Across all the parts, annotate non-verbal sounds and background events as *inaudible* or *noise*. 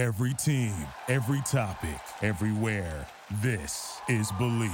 Every team, every topic, everywhere. This is Believe.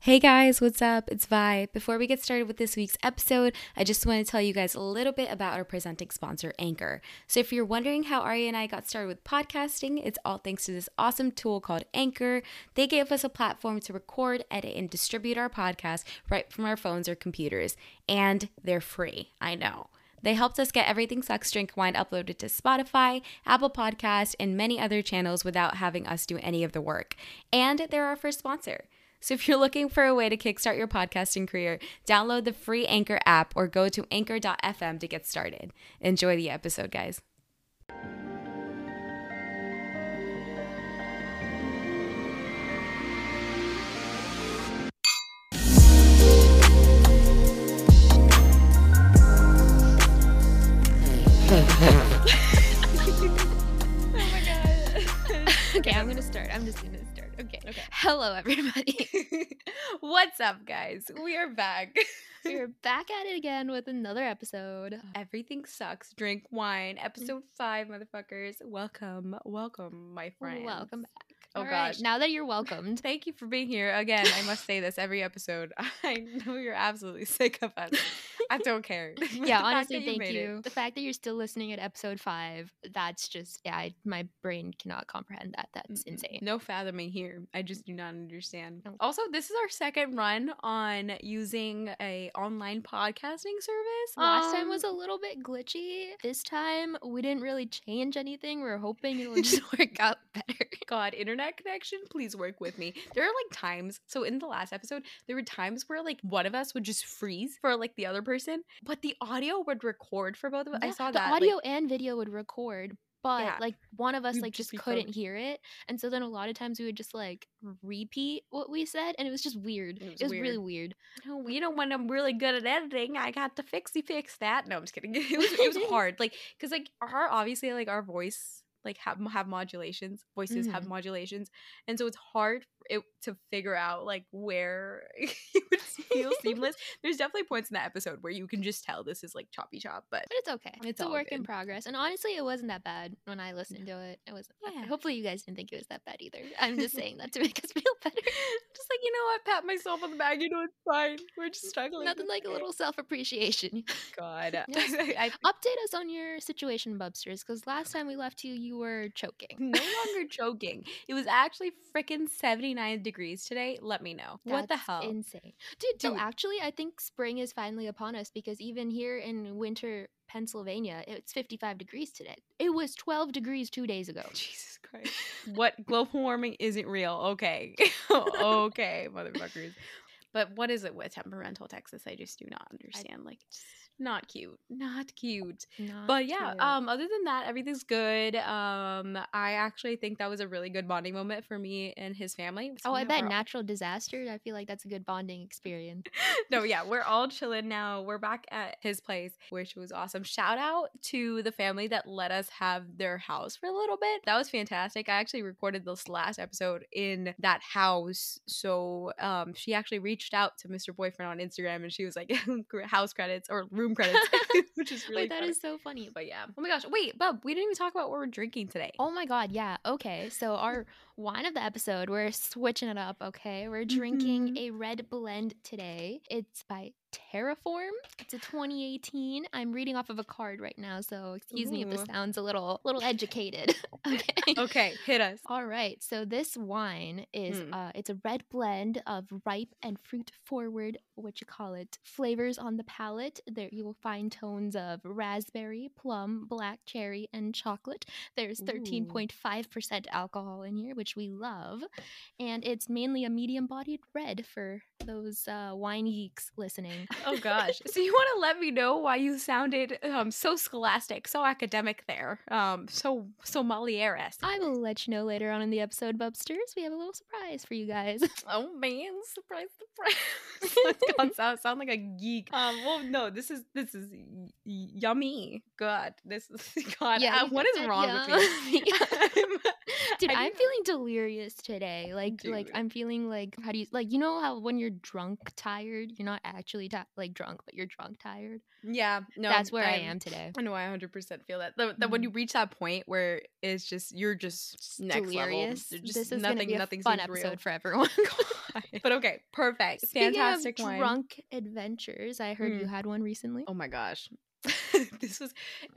Hey guys, what's up? It's Vi. Before we get started with this week's episode, I just want to tell you guys a little bit about our presenting sponsor, Anchor. So, if you're wondering how Ari and I got started with podcasting, it's all thanks to this awesome tool called Anchor. They gave us a platform to record, edit, and distribute our podcast right from our phones or computers, and they're free. I know. They helped us get Everything Sucks Drink Wine uploaded to Spotify, Apple Podcast, and many other channels without having us do any of the work. And they're our first sponsor. So if you're looking for a way to kickstart your podcasting career, download the free Anchor app or go to anchor.fm to get started. Enjoy the episode, guys. *laughs* okay, I'm gonna *laughs* start. I'm just gonna start. Okay. Okay. Hello, everybody. *laughs* What's up, guys? We are back. We're back at it again with another episode. Oh. Everything sucks. Drink wine. Episode mm. five, motherfuckers. Welcome, welcome, my friends. Welcome back. Oh, All right, gosh. Now that you're welcomed, *laughs* Thank you for being here again. I must say this every episode. *laughs* I know you're absolutely sick of us. I *laughs* don't care. Yeah, honestly, thank you. it. The fact that you're still listening at episode five, that's just yeah, I, my brain cannot comprehend that. That's insane. No fathoming here. I just do not understand. No. Also, this is our second run on using a online podcasting service. Last time Um, was a little bit glitchy. This time we didn't really change anything. We're hoping it'll just work out better. God, internet connection, please work with me. There are like times, so in the last episode, there were times where like one of us would just freeze for like the other person, but the audio would record for both of us. I saw the that. like- audio and video would record, but Yeah. like one of us We'd like just couldn't focused. hear it, and so then a lot of times we would just like repeat what we said, and it was just weird. It It was was, really weird. Oh, you know, when I'm really good at editing, I got to fixy fix that. No, I'm just kidding. *laughs* It was, it was *laughs* hard, like, cause like our obviously like our voice like have have modulations, voices have Mhm. modulations, and so it's hard it to figure out like where *laughs* it would feel *laughs* seamless. There's definitely points in that episode where you can just tell this is like choppy chop, but But it's okay. It's It's, a work in progress, and honestly, it wasn't that bad when I listened to it. It wasn't. bad. Yeah. Hopefully, you guys didn't think it was that bad either. I'm just saying that to make us *laughs* feel better. just like you know what, pat myself on the back. You know it's fine. We're just struggling. Nothing like a little self appreciation. God. Yes. I, Update us on your situation, Bubsters, because last time we left you, you were choking. no longer joking. It was actually freaking 79 degrees today. Let me know. what the hell? Insane. Dude, Dude. actually I think spring is finally upon us because even here in winter Pennsylvania, it's 55 degrees today. It was 12 degrees 2 days ago. Jesus Christ. what global warming isn't real. Okay. *laughs* okay, motherfuckers. *laughs* But what is it with temperamental Texas? I just do not understand. like not cute. Not cute. Not but yeah, cute. um other than that, everything's good. Um I actually think that was a really good bonding moment for me and his family. So Oh, I bet natural disaster. I feel like that's a good bonding experience. *laughs* no, yeah, we're all chilling now. We're back at his place, which was awesome. Shout out to the family that let us have their house for a little bit. That was fantastic. I actually recorded this last episode in that house. So um she actually reached out to Mr. Boyfriend on Instagram and she was like *laughs* house credits or room *laughs* credits, *laughs* which is really Wait, that is so funny. But yeah. Oh my gosh. Wait, Bub, we didn't even talk about what we're drinking today. Oh my god, yeah. Okay. So our wine of the episode, we're switching it up, okay? We're drinking a red blend today. It's by Terraform. It's a 2018. I'm reading off of a card right now, so excuse me if this sounds a little little educated. *laughs* okay. Okay, hit us. All right. So this wine is Hmm. uh it's a red blend of ripe and fruit forward, what you call it, flavors on the palate. There you will find tones of raspberry, plum, black cherry, and chocolate. There's 13.5% alcohol in here, which we love. And it's mainly a medium bodied red for those uh, wine geeks listening. Oh gosh. *laughs* so you want to let me know why you sounded um so scholastic, so academic there. Um so so Moliere esque. I will let you know later on in the episode, Bubsters. We have a little surprise for you guys. *laughs* Oh man, surprise surprise. *laughs* God, sound, sound like a geek. Um well no, this is this is yummy. God. This is God. Yeah, what got wrong with me? Dude, I I'm do- feeling delirious today. Like, like I'm feeling like how do you like you know how when you're drunk tired, you're not actually ti like drunk, but you're drunk tired. Yeah, no, That's where I I'm- today. I know I 100% feel that. The, the, When you reach that point where it's just you're just next delirious. level. Just this is nothing, be a nothing fun episode real. for everyone. *laughs* but okay, perfect, Speaking fantastic of wine. drunk adventures, I heard you Mm. had one recently. Oh my gosh. *laughs* this was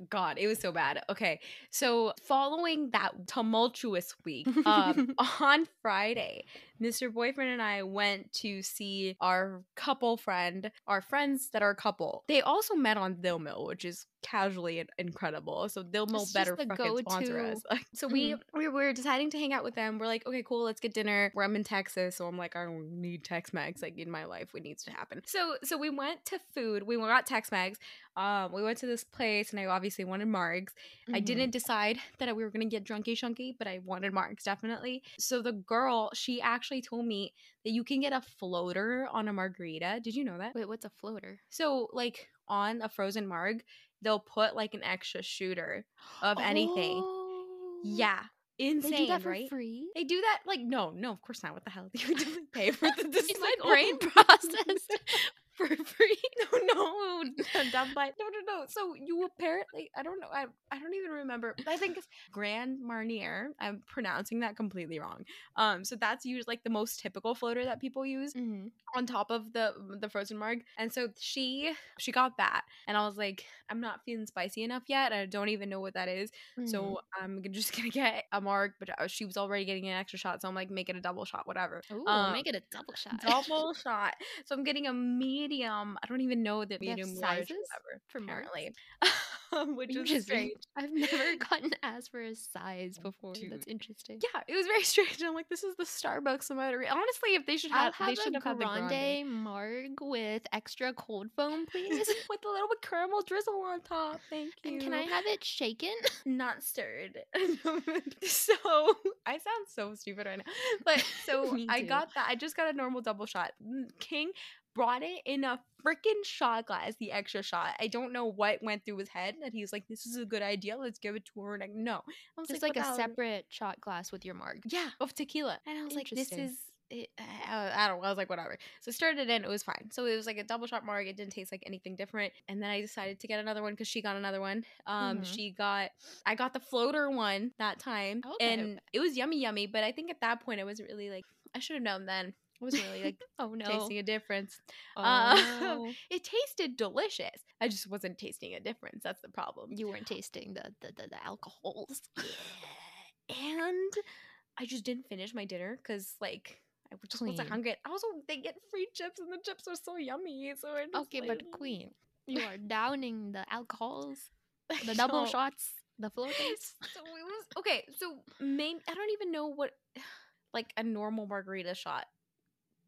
god it was so bad. Okay so following that tumultuous week um *laughs* on friday mr boyfriend and i went to see our couple friend our friends that are a couple. They also met on Dil Mil, which is casually incredible so Dil Mil better fucking sponsor go-to- us. *laughs* So we, we were deciding to hang out with them. We're like okay cool let's get dinner. Where i'm in texas so i'm like i don't need tex-mex like in my life what needs to happen. So so we went to food we got tex-mex um, we went to this place and I obviously wanted margs. I Mhm. didn't decide that we were gonna get drunky shunky, but I wanted margs definitely. So the girl, she actually told me that you can get a floater on a margarita. Did you know that? Wait, what's a floater? So like on a frozen marg, they'll put like an extra shooter *gasps* of anything. Oh. Yeah, insane, They do that for right? free? They do that like no, no, of course not. What the hell? *laughs* You definitely pay for *laughs* the, this. My like brain *laughs* processed. For free. *laughs* No, no, *laughs* dumb butt. No, no, no. So you apparently, I don't know. I, I don't even remember. I think it's Grand Marnier. I'm pronouncing that completely wrong. Um, so that's used like the most typical floater that people use Mhm. on top of the the frozen marg. And so she she got that, and I was like, I'm not feeling spicy enough yet. I don't even know what that is. Mhm. So I'm *laughs* just gonna get a marg. But uh, she was already getting an extra shot, so I'm like, make it a double shot, whatever. Ooh, um, make it a double shot. double shot. So I'm getting a medium. I don't even know the medium large, sizes apparently, *laughs* um, which is strange. I've never *laughs* gotten asked for a size before. That's interesting. Yeah, it was very *laughs* strange. I'm like, this is the Starbucks Margarita. Honestly, if they should have, have they should have had the grande grande marg with extra cold foam, please. with a little bit caramel drizzle on top. Thank you. and can I have it shaken? not stirred. so I sound so stupid right now. But so I got that. I just got a normal double shot. King brought it in a freaking shot glass, the extra shot. I don't know what went through his head that he's like, This is a good idea. Let's give it to her. And like, no. I was Just like, like, a separate shot glass with your marg. Yeah, of tequila. And I was like, this is. It, I, *sighs* I don't know. I was like, whatever. So I started it in. It was fine. So it was like a double shot marg. It didn't taste like anything different. And then I decided to get another one because she got another one. Um, Mhm. she got. I got the floater one that time, Okay. and it was yummy, yummy. But I think at that point, I wasn't really like. I should have known then. I wasn't really like *laughs* Oh no. tasting a difference. Oh, Uh, *laughs* no. It tasted delicious. I just wasn't tasting a difference. That's the problem. You weren't tasting the the, the, the alcohols. and I just didn't finish my dinner because like I just Queen. wasn't hungry. Also, they get free chips and the chips are so yummy. So I Okay, like, but queen, you are downing the alcohols, *laughs* the double know. shots, the floaters. So it was okay. So maybe I don't even know what *sighs* like a normal margarita shot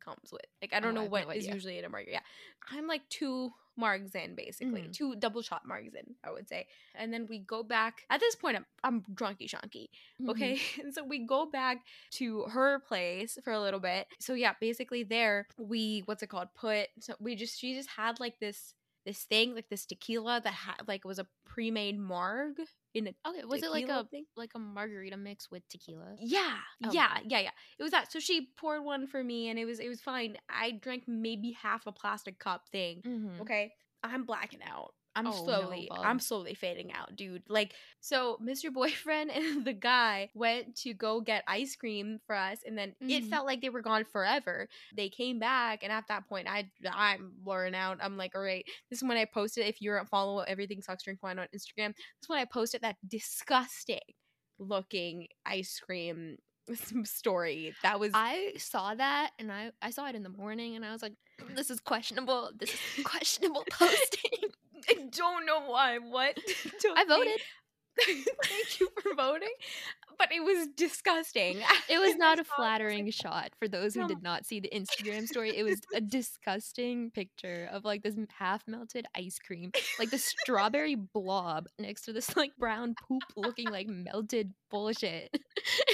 comes with. Like I don't Oh, know have what no is usually in a margarita. Yeah. I'm like two margs in basically, Mhm. two double shot margs in, I would say. And then we go back. At this point, I'm I'm drunky shunky. Mhm. Okay. And *laughs* so we go back to her place for a little bit. So yeah, basically there we what's it called? Put so we just she just had like this this thing, like this tequila that had like was a pre-made marg in a Okay, was it like a thing? like a margarita mix with tequila? Yeah, Oh, yeah, yeah, yeah. It was that. So she poured one for me, and it was it was fine. I drank maybe half a plastic cup thing. Mm-hmm. Okay, I'm blacking out. I'm Oh, no, slowly, I'm slowly fading out, dude. Like, so Mr. *laughs* Boyfriend and the guy went to go get ice cream for us, and then it Mhm. felt like they were gone forever. They came back, and at that point, I I'm blurring out. I'm like, all right, this is when I posted. If you're a follow everything sucks drink wine on Instagram, this is when I posted that disgusting looking ice cream *laughs* story. That was I saw that and I I saw it in the morning and I was like, this is questionable. This is *laughs* questionable posting. I don't know why. What? *laughs* I voted. *laughs* Thank you for voting. *laughs* But it was disgusting. *laughs* It was not a saw it, I was flattering shot for those who No. did not see the Instagram story. It was *laughs* a disgusting picture of like this half melted ice cream, like the strawberry blob next to this *laughs* like brown poop looking like melted bullshit.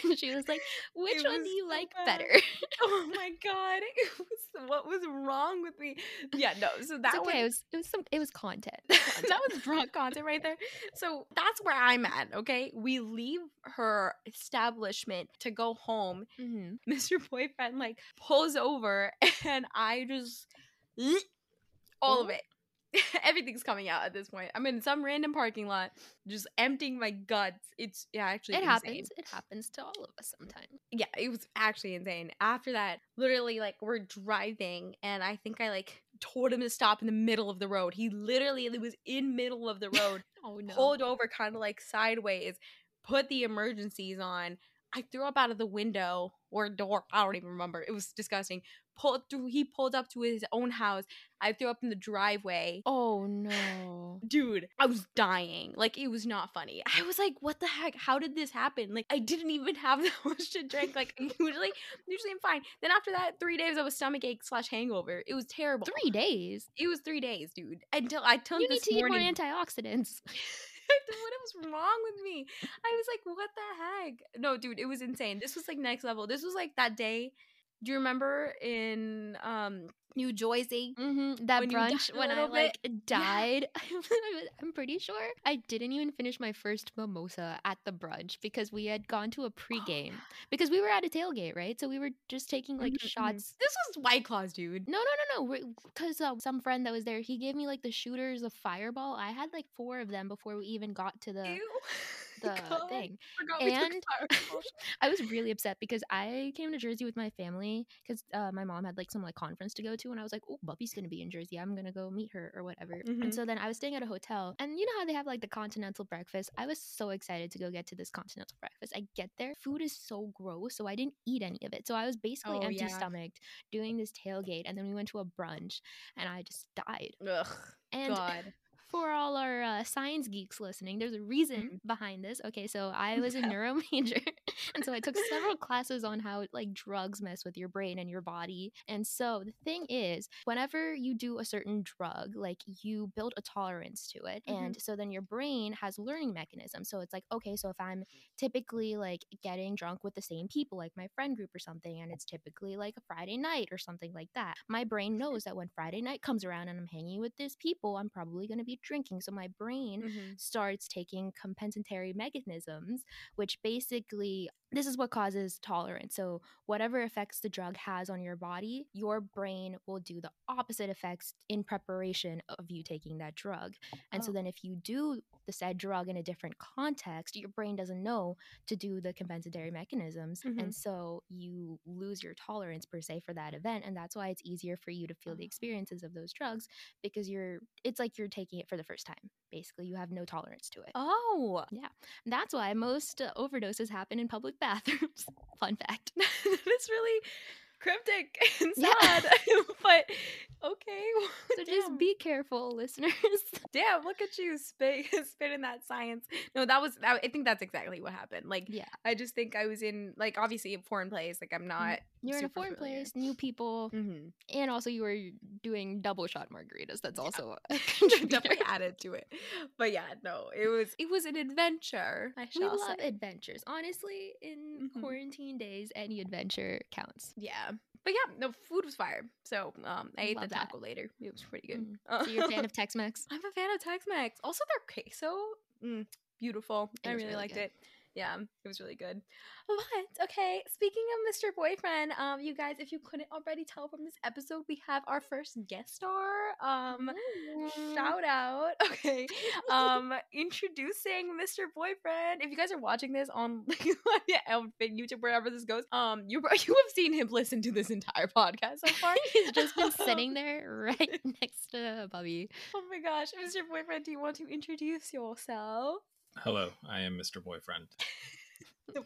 and she was like, "Which It one do you so like bad. better?" oh my god. It was, what was wrong with me? Yeah, no. So that It's okay. It was was it was some it was content. that was drunk content right there. So that's where I'm at. Okay, we leave her our establishment to go home. *laughs* Mhm. Mr. Boyfriend like pulls over *laughs* and I just *sniffs* all of Oh. it. *laughs* Everything's coming out at this point. I'm in some random parking lot, just emptying my guts. It's yeah, actually It insane. happens. It happens to all of us sometimes. Yeah, it was actually insane. After that, literally like we're driving and I think I like told him to stop in the middle of the road. He literally was in middle of the road Oh no. pulled over kind of like sideways, put the emergencies on. I threw up out of the window or door. I don't even remember. It was disgusting. Pulled through. He pulled up to his own house. I threw up in the driveway. Oh no. Dude, I was dying. Like it was not funny. I was like, "What the heck? How did this happen?" Like I didn't even have *laughs* that much to drink. Like *laughs* usually, usually I'm fine. Then after that, three days of a stomach ache slash hangover. It was terrible. Three days. It was three days, dude. Until I told You need to eat more antioxidants. *laughs* *laughs* what was wrong with me? I was like, what the heck? No, dude, it was insane. This was like next level. This was like that day. Do you remember in um New Jersey? Mm-hmm. That When brunch when I like bit? died. *laughs* I'm pretty sure I didn't even finish my first mimosa at the brunch because we had gone to a *gasps* pregame because we were at a tailgate, right? So we were just taking like Mhm, mhm. shots. This was White Claws, dude. No, no, no, no. Because uh, some friend that was there, he gave me like the shooters of Fireball. I had like four of them before we even got to the Ew. *laughs* the *laughs* God, thing. forgot And- *laughs* *laughs* I was really upset because I came to Jersey with my family because uh, my mom had like some like conference to go to, and I was like, "Oh, Bubby's gonna be in Jersey. I'm gonna go meet her or whatever." Mhm. And so then I was staying at a hotel, and you know how they have like the continental breakfast. I was so excited to go get to this continental breakfast. I get there, food is so gross, so I didn't eat any of it. So I was basically Oh, empty yeah. stomached doing this tailgate, and then we went to a brunch, and I just died. Ugh. And God. For all our uh, science geeks listening, there's a reason behind this. Okay, so I was a *laughs* neuro major, *laughs* and so I took several classes on how like drugs mess with your brain and your body. And so the thing is, whenever you do a certain drug, like you build a tolerance to it, Mhm. and so then your brain has learning mechanisms. So it's like, okay, so if I'm typically like getting drunk with the same people, like my friend group or something, and it's typically like a Friday night or something like that, my brain knows that when Friday night comes around and I'm hanging with these people, I'm probably going to be drinking. So my brain Mhm. starts taking compensatory mechanisms, which basically this is what causes tolerance. So whatever effects the drug has on your body, your brain will do the opposite effects in preparation of you taking that drug. And so Oh. then if you do the said drug in a different context, your brain doesn't know to do the compensatory mechanisms. Mhm. And so you lose your tolerance per se for that event. And that's why it's easier for you to feel the Oh. experiences of those drugs because you're it's like you're taking it for the first time. Basically, you have no tolerance to it. Oh, Yeah. That's why most uh, overdoses happen in public bathrooms. *laughs* Fun fact. *laughs* that is really cryptic *laughs* and Yeah. sad. *laughs* but okay. *laughs* So just be careful, listeners. Damn, look at you spit spitting that science. No, that was I I think that's exactly what happened. Like yeah. I just think I was in like obviously a foreign place. Like I'm not You're in a foreign familiar. place, new people, Mhm. and also you were doing double shot margaritas. That's Yeah. also. Definitely added to it. But yeah, no, it was it was an adventure. I We love say. adventures. Honestly, in Mhm. quarantine days, any adventure counts. Yeah. But yeah, no food was fire. So um I ate Love the that. taco later. It was pretty good. Mm. So you're a fan *laughs* of Tex-Mex? I'm a fan of Tex-Mex. Also, their queso, mm, beautiful. It I really, really liked good. it. Yeah, it was really good. But okay, speaking of Mr. Boyfriend, um, you guys, if you couldn't already tell from this episode, we have our first guest star. Um, shout out. *laughs* Okay, *laughs* um, introducing Mr. Boyfriend. If you guys are watching this on *laughs* on YouTube, wherever this goes, um, you you have seen him listen to this entire podcast so far. He's just been sitting there right next to Bobby. Oh my gosh, Mr. Boyfriend, do you want to introduce yourself? Hello, I am Mr. Boyfriend. *laughs*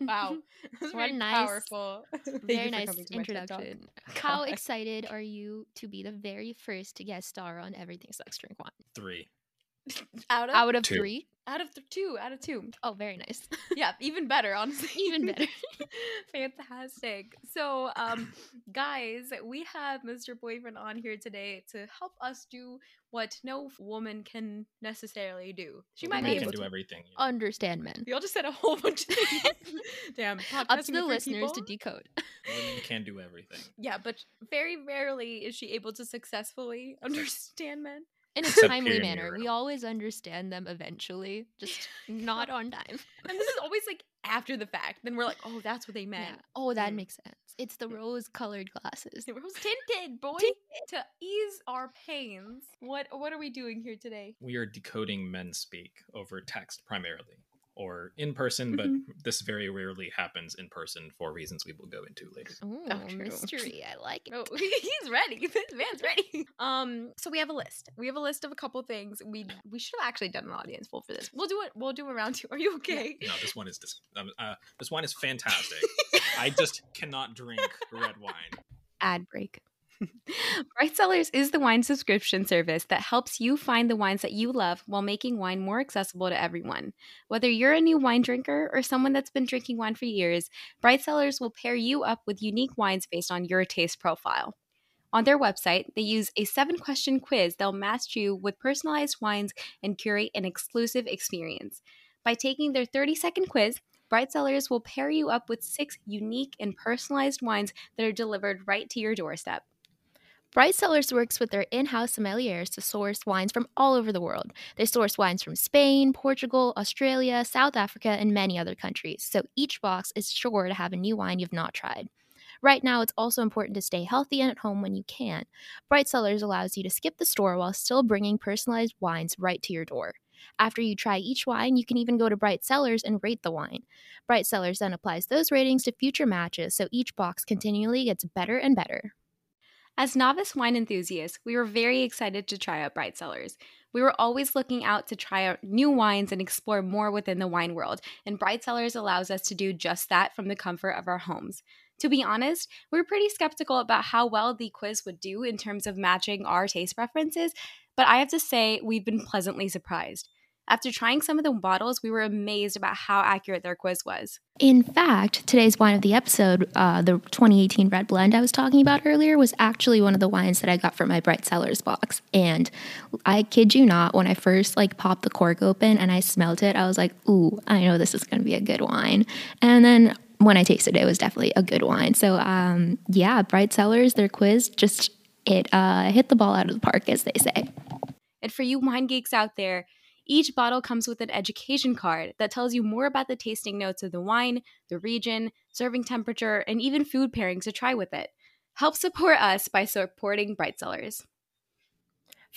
Wow, *laughs* that's What very nice- powerful. *laughs* Thank Very nice coming to my TED Talk. introduction. How excited are you to be the very first guest star on Everything Sucks Drink One? Three. Out of Out of Two. three? Out of th- two, out of two. Oh, very nice. *laughs* Yeah, even better, honestly. Even better. *laughs* Fantastic. So, um, guys, we have Mr. Boyfriend on here today to help us do what no woman can necessarily do. She might be able can do to. everything. you know. Understand men. Y'all just said a whole bunch of things. *laughs* Damn, Up podcasting to with the three listeners to decode. Women can do everything. Yeah, but very rarely is she able to successfully understand men. In a Except timely manner. We always understand them eventually, just *laughs* not on time. And this is always like after the fact. Then we're like, oh, that's what they Yeah. meant. Oh, that Mm. makes sense. It's the rose colored glasses. It was tinted, boy. To ease our pains. What what are we doing here today? We are decoding men speak over text primarily, or in person, but Mm-hmm. this very rarely happens in person for reasons we will go into later. Ooh, true. mystery. I like it. Oh, *laughs* he's ready. *laughs* This man's ready. Um, so we have a list. We have a list of a couple things. We we should have actually done an audience poll for this. We'll do it. We'll do a round two. *laughs* Are you okay? No, this one is dis- um, uh, this wine is fantastic. I just cannot drink red wine. ad break. Bright Cellars is the wine subscription service that helps you find the wines that you love while making wine more accessible to everyone. Whether you're a new wine drinker or someone that's been drinking wine for years, Bright Cellars will pair you up with unique wines based on your taste profile. On their website, they use a seven question quiz that'll match you with personalized wines and curate an exclusive experience. By taking their 30 second quiz, Bright Cellars will pair you up with six unique and personalized wines that are delivered right to your doorstep. Bright Cellars works with their in house sommeliers to source wines from all over the world. They source wines from Spain, Portugal, Australia, South Africa, and many other countries, so each box is sure to have a new wine you've not tried. Right now, it's also important to stay healthy and at home when you can. Bright Cellars allows you to skip the store while still bringing personalized wines right to your door. After you try each wine, you can even go to Bright Cellars and rate the wine. Bright Cellars then applies those ratings to future matches, so each box continually gets better and better. As novice wine enthusiasts, we were very excited to try out Bright Cellars. We were always looking out to try out new wines and explore more within the wine world, and Bright Cellars allows us to do just that from the comfort of our homes. To be honest, we were pretty skeptical about how well the quiz would do in terms of matching our taste preferences, but I have to say we've been pleasantly surprised. After trying some of the bottles, we were amazed about how accurate their quiz was. In fact, today's wine of the episode, uh, the 2018 red blend I was talking about earlier, was actually one of the wines that I got from my Bright Cellars box. And I kid you not, when I first like popped the cork open and I smelled it, I was like, "Ooh, I know this is going to be a good wine." And then when I tasted it, it was definitely a good wine. So, um, yeah, Bright Cellars, their quiz just it uh, hit the ball out of the park, as they say. And for you wine geeks out there, each bottle comes with an education card that tells you more about the tasting notes of the wine, the region, serving temperature, and even food pairings to try with it. Help support us by supporting Bright Cellars.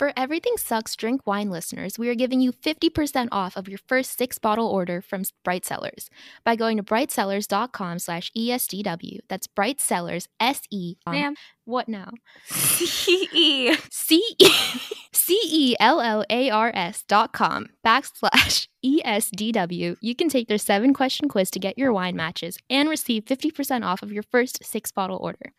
For Everything Sucks Drink Wine listeners, we are giving you 50% off of your first six bottle order from Bright Cellars by going to brightcellars.com slash ESDW. That's Bright Cellars, S-E. Um, Ma'am. What now? C-E. C *laughs* C E L L A R S dot com backslash ESDW. You can take their seven question quiz to get your wine matches and receive 50% off of your first six bottle order.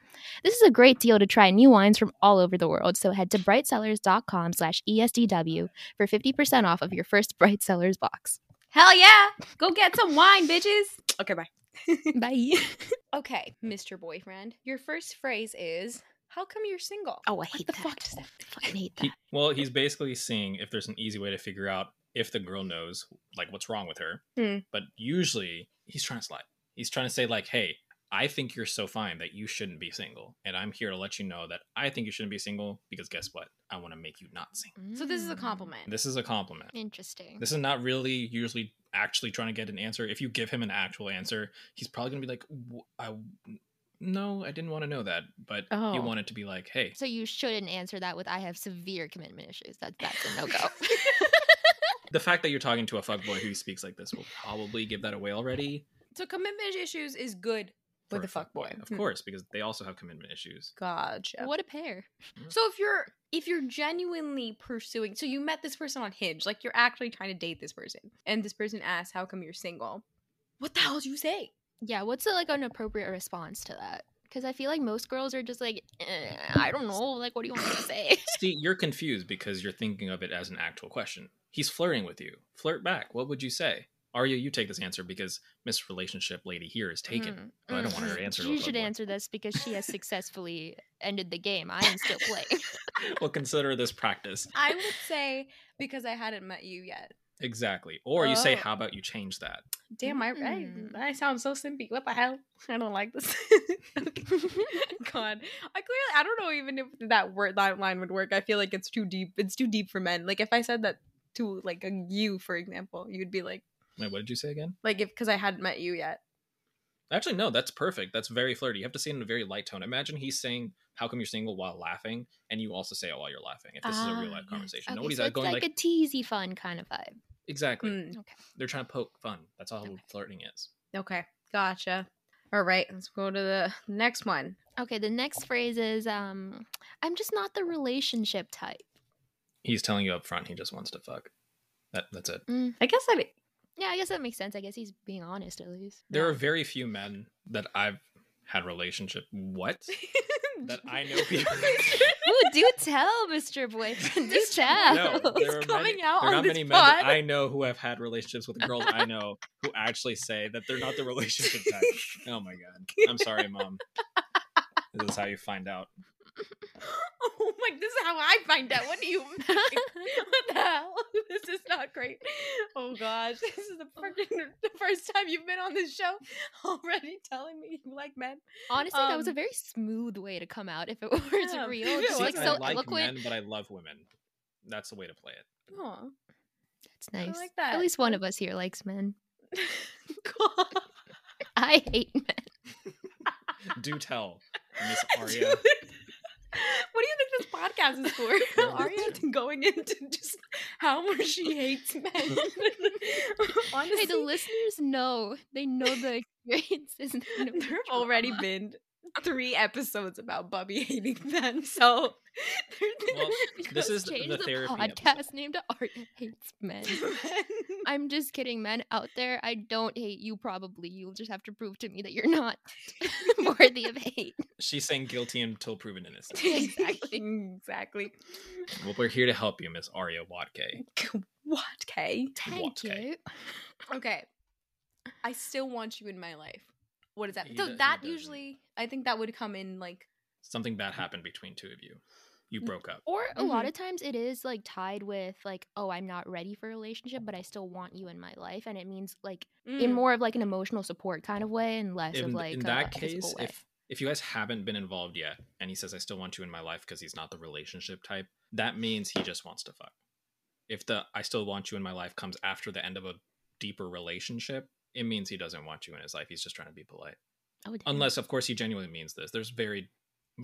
This is a great deal to try new wines from all over the world, so head to brightcellars.com slash ESDW for 50% off of your first *laughs* Bright Cellars box. Hell yeah! Go get some wine, bitches! Okay, bye. *laughs* Bye. *laughs* Okay, Mr. Boyfriend. Your first phrase is, "How come you're single?" Oh, I hate the that. fuck does that- I *laughs* fucking hate that. He, well, he's basically seeing if there's an easy way to figure out if the girl knows like what's wrong with her. Hmm. But usually he's trying to slide. He's trying to say like, "Hey, I think you're so fine that you shouldn't be single, and I'm here to let you know that I think you shouldn't be single because guess what? I want to make you not single." So this is a Mm. compliment. This is a compliment. Interesting. This is not really usually actually trying to get an answer. If you give him an actual answer, he's probably gonna be like, "W- "I no, I didn't want to know that," but Oh. you want it to be like, "Hey, so you shouldn't answer that with "I have severe commitment issues." That that's a no go. *laughs* the fact that you're talking to a fuckboy who speaks like this will probably give that away already." so commitment issues is good for with a fuckboy. Of Hmm. course, because they also have commitment issues. Gotcha. what a pair. So if you're if you're genuinely pursuing, so you met this person on Hinge, like you're actually trying to date this person, and this person asks, "How come you're single?" What the hell do you say? Yeah, what's a, like an appropriate response to that? Because I feel like most girls are just like, eh, I don't know. Like, what do you want me to say? *laughs* See, you're confused because you're thinking of it as an actual question. He's flirting with you. Flirt back. What would you say? Arya, you take this answer because Miss Relationship Lady here is taken. Mm, Oh, I don't want her to mm. answer. She should fuckboy. answer this because she has successfully ended the game. I am still playing. *laughs* Well, consider this practice. I would say because I hadn't met you yet. Exactly. Or you say, Oh. how about you change that? Damn, I, Mm. I I sound so simpy. What the hell? I don't like this. *laughs* *laughs* God, I clearly I don't know even if that word that line would work. I feel like it's too deep. It's too deep for men. Like if I said that to like a you, for example, you'd be like, Wait, what did you say again? Like if because I hadn't met you yet. Actually, no, that's perfect. That's very flirty. You have to say it in a very light tone. Imagine he's saying, "How come you're single?" while laughing, and you also say it while you're laughing. If this is a real Ah, life conversation, Okay, nobody's so uh, it's going like, like, a teasy fun kind of vibe. exactly. Mm, Okay. They're trying to poke fun. That's all Okay. flirting is. okay, gotcha. All right, let's go to the next one. Okay, the next phrase is um I'm just not the relationship type. He's telling you up front he just wants to fuck. That that's it. I guess I. Yeah, I guess that makes sense. I guess he's being honest at least. There are very few men that I've had relationship. What? *laughs* that I know people. *laughs* Ooh, do tell, Mr. Boyfriend. Do tell. No, there are coming many, out there are not many men that. I know who have had relationships with girls I know who actually say that they're not the relationship type. *laughs* Oh my god. I'm sorry, mom. This is how you find out. Oh my! This is how I find out. What do you? mean? *laughs* what the hell? *laughs* This is not great. Oh gosh, *laughs* this is the freaking the first time you've been on this show already telling me you like men. Honestly, that was a Um, very smooth way to come out if it was Yeah, real. if it Just was like I so like eloquent. men, but I love women. That's the way to play it. Oh, It's nice. like that. At least one of us here likes men. God. I hate men. Do tell, Miss Do Aria. You- what do you think this podcast is for? *laughs* Aria *laughs* going into just how much she hates men. Honestly, *laughs* Hey, the listeners know. They know the experiences. they know there have already trauma. been three episodes about Bubby hating men, so Well, this Just is change the therapy podcast episode. name to Arya hates men. I'm just kidding, men out there. I don't hate you. Probably you'll just have to prove to me that you're not *laughs* worthy of hate. She's saying guilty until proven innocent. *laughs* Exactly. exactly. Well, we're here to help you, Miss Aria Watke. *laughs* Watke? Kay? Thank What, Kay? you. Okay. I still want you in my life. What is that? He so do- that usually, I think that would come in like. Something bad happened between two of you. You broke up. Or a lot Mhm. of times it is like tied with like, oh, I'm not ready for a relationship, but I still want you in my life, and it means like in Mm. more of like an emotional support kind of way, and less of like in that physical case, way. if if you guys haven't been involved yet, and he says I still want you in my life because he's not the relationship type, that means he just wants to fuck. If the I still want you in my life comes after the end of a deeper relationship, it means he doesn't want you in his life. He's just trying to be polite. Oh, damn. Unless, of course, he genuinely means this. There's very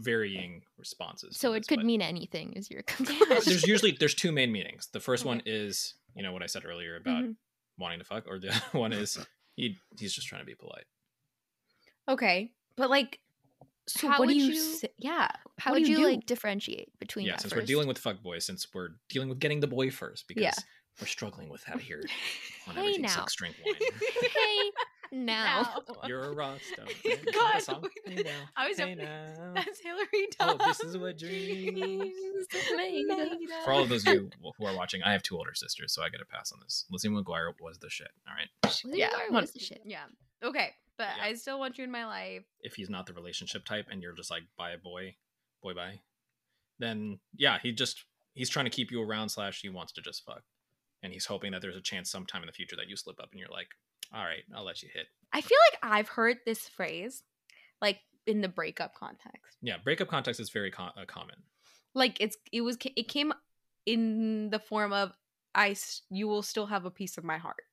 varying responses. so it this, could but mean anything, is your *laughs* conclusion. there's usually there's two main meanings. The first Okay. one is you know what I said earlier about Mhm. wanting to fuck, or the *laughs* other one is he he's just trying to be polite. Okay, but like, so How what do you? you- say- yeah. How what would you, do? like differentiate between yeah, that since first? we're dealing with fuck boys, since we're dealing with getting the boy first, because Yeah. we're struggling with that here *laughs* on Hey everything now. sucks drink wine. hey now. *laughs* You're a rock star. *laughs* right? Is that God. *laughs* Hey now, I was hey a- now. That's Hilary Oh, this is what dreams. Made. For all of those of you who are watching, I have two older sisters, so I get a pass on this. Lizzie McGuire was the shit. All right. Lizzie Yeah, McGuire was the shit. Yeah. Okay, but Yeah. I still want you in my life. if he's not the relationship type and you're just like bye boy boy bye then yeah he just he's trying to keep you around slash he wants to just fuck and he's hoping that there's a chance sometime in the future that you slip up and you're like all right i'll let you hit I feel like I've heard this phrase, like in the breakup context. yeah breakup context is very com- uh, common Like it's it was it came in the form of I you will still have a piece of my heart.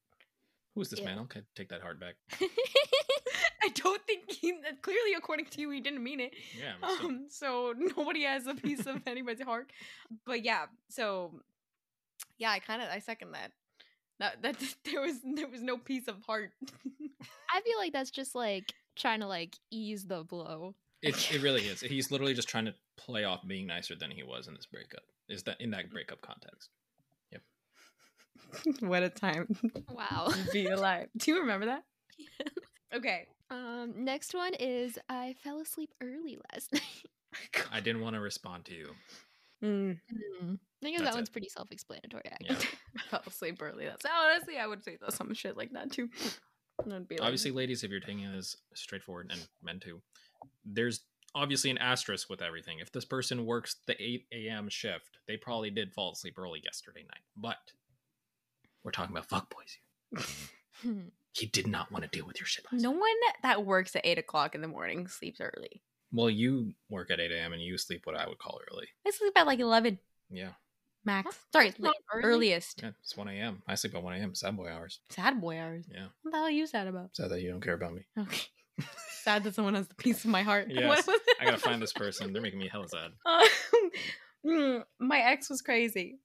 who's this Yeah. man okay take that heart back *laughs* I don't think he clearly according to you he didn't mean it. yeah. Um, so *laughs* nobody has a piece of *laughs* anybody's heart. But yeah, so yeah, I kind of I second that. That that *laughs* there was there was no piece of heart. *laughs* I feel like that's just like trying to like ease the blow. it, it really *laughs* is he's literally just trying to play off being nicer than he was in this breakup is that in that breakup context Yep. what a time Wow. be alive. Do you remember that? Okay. Um, next one is I fell asleep early last night. i didn't want to respond to you Mm, I think That's that one's it. pretty self-explanatory. Yeah. Actually. I fell asleep early. That's honestly I would say that some shit like that too. *laughs* I'd be like, obviously ladies if you're taking this straightforward and men too there's obviously an asterisk with everything if this person works the 8 a.m shift they probably did fall asleep early yesterday night but we're talking about fuck boys here. *laughs* He did not want to deal with your shit last no night. one that works at eight o'clock in the morning sleeps early. Well you work at 8 a.m and you sleep what i would call early I sleep at like eleven. yeah Max. Sorry, That's la- not early. earliest. Yeah, it's 1 a.m. I sleep at 1 a.m. Sad boy hours. Sad boy hours. Yeah. What the hell are you sad about? Sad that you don't care about me. Okay. *laughs* sad that someone has the piece of my heart. *laughs* Yes. What was it? I gotta find this person. They're making me hella sad. *laughs* Um, mm, my ex was crazy.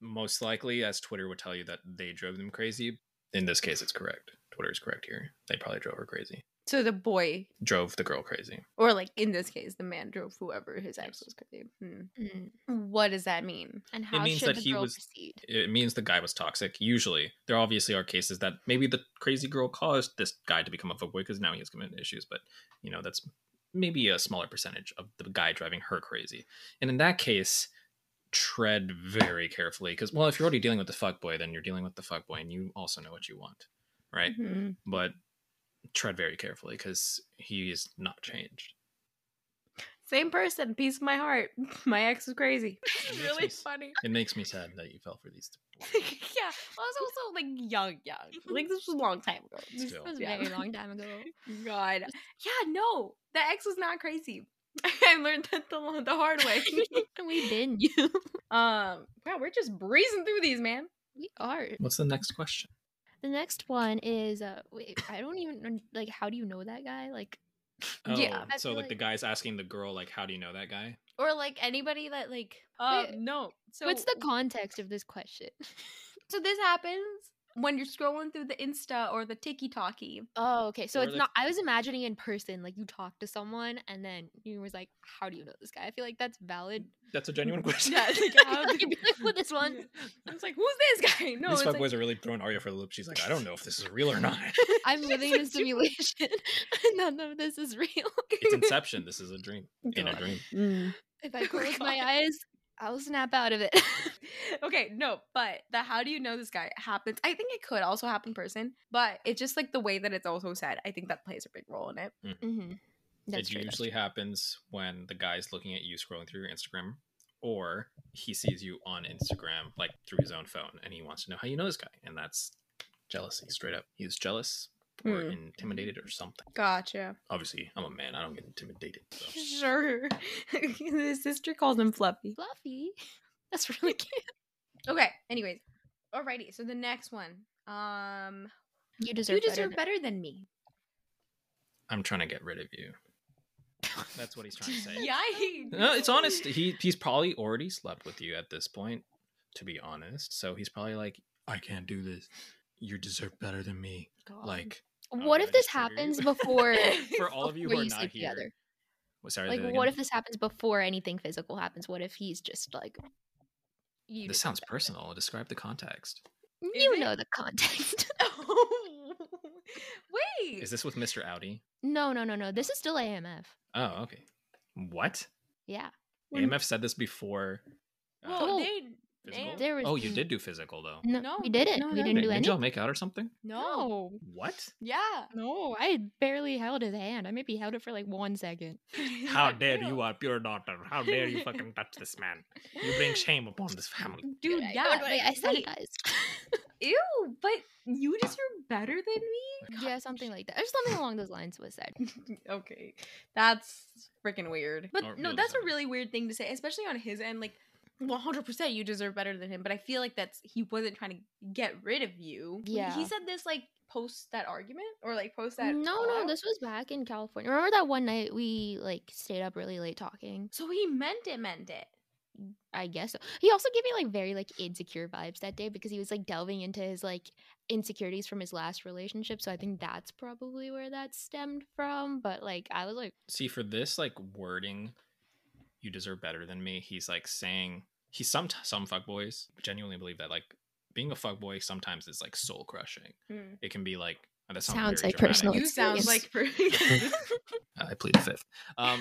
Most likely, as Twitter would tell you that they drove them crazy. In this case, it's correct. Twitter is correct here. They probably drove her crazy. So the boy, Drove the girl crazy. or like in this case, the man drove whoever his ex was crazy. Hmm. Mm. What does that mean? And how it means should that the he girl was- proceed? It means the guy was toxic. Usually, there obviously are cases that maybe the crazy girl caused this guy to become a fuckboy because now he has committed issues. But you know, that's maybe a smaller percentage of the guy driving her crazy. And in that case, tread very carefully because well, if you're already dealing with the fuckboy, then you're dealing with the fuckboy, and you also know what you want, right? Mhm. But tread very carefully because he is not changed. Same person, piece of my heart. *laughs* My ex was crazy. It makes *laughs* really me funny. It makes me sad that you fell for these. *laughs* yeah, well, I was also like young, young. Like this was a long time ago. Still. That was a Yeah. very long time ago. God, yeah, no, the ex was not crazy. I learned that the the hard way. We've been you. um, wow, we're just breezing through these, man. We are. What's the next question? The next one is uh wait, I don't even like how do you know that guy? Like *laughs* Oh, Yeah. So feel like, the guy's asking the girl like, "How do you know that guy?" Or like anybody that like, uh, Wait, no. So what's the context of this question? *laughs* so this happens when you're scrolling through the Insta or the Tiki Talkie. Oh, okay. So Or it's like- not I was imagining in person, like you talk to someone and then you was like, How do you know this guy? I feel like that's valid. That's a genuine *laughs* question. Yeah, like, how *laughs* You'd be like, "What, *laughs* this one? I was like, who's this guy? No, These it's like, are really throwing Arya for the loop. She's like, I don't know if this is real or not. I'm living in a simulation. None of this is real. it's Inception. This is a dream in a dream. Mm. If I close God. my eyes, I'll snap out of it. *laughs* okay, no, but the how do you know this guy happens. I think it could also happen in person, but it's just like the way that it's also said. I think that plays a big role in it. mm-hmm. That's it true, usually true. happens when the guy's looking at you scrolling through your Instagram, or he sees you on Instagram, like through his own phone, and he wants to know how you know this guy, and that's jealousy, straight up. He's jealous or Hmm. intimidated or something. Gotcha. Obviously, I'm a man. I don't get intimidated. So. *laughs* Sure. *laughs* His sister calls him Fluffy. Fluffy. That's really *laughs* cute. Okay. Anyways, alrighty. So the next one. Um, You deserve, you deserve better. better than me. I'm trying to get rid of you. That's what he's trying to say. Yikes. No, it's honest. He he's probably already slept with you at this point, to be honest. So he's probably like, I can't do this. You deserve better than me. Like What if this just trigger happens *laughs* before for all of you who are you not sleep here. together? Well, Sorry, Like what again? if this happens before anything physical happens? What if he's just like you this sounds better. personal? Describe the context. You it? know the context. *laughs* Oh, wait. Is this with Mr. Audi? no, no, no, no. This is still AMF. Oh, okay. What? Yeah. AMF said this before. uh, well, Oh. they, physical? There was oh, you did do physical though. No, No, we didn't. no, we no. didn't do Did any. y'all make out or something? no. No, What? Yeah. no. I barely held his hand. I maybe held it for like one second. *laughs* How dare you, our pure daughter? How dare you fucking touch this man? You bring shame upon this family. Dude, I- yeah. don't I wait. sanitized. *laughs* Ew, but you deserve better than me? yeah, something like that. Or something along those lines was said. *laughs* okay. That's freaking weird. But Or no, really that's a really weird thing to say, especially on his end. Like, 100% you deserve better than him. But I feel like that's, he wasn't trying to get rid of you. Yeah. He said this, like, post that argument or, like, post that. No, no, fallout? this was back in California. Remember that one night we like stayed up really late talking? So he meant it, meant it. I guess so. He also gave me like very like insecure vibes that day because he was like delving into his like insecurities from his last relationship. So I think that's probably where that stemmed from. But like I was like, See, for this like wording, you deserve better than me. He's like saying he's some some fuckboys genuinely believe that like being a fuckboy sometimes is like soul crushing. Hmm. It can be like that Sounds very like personal You sound experience. like. *laughs* *laughs* I plead the fifth. Um,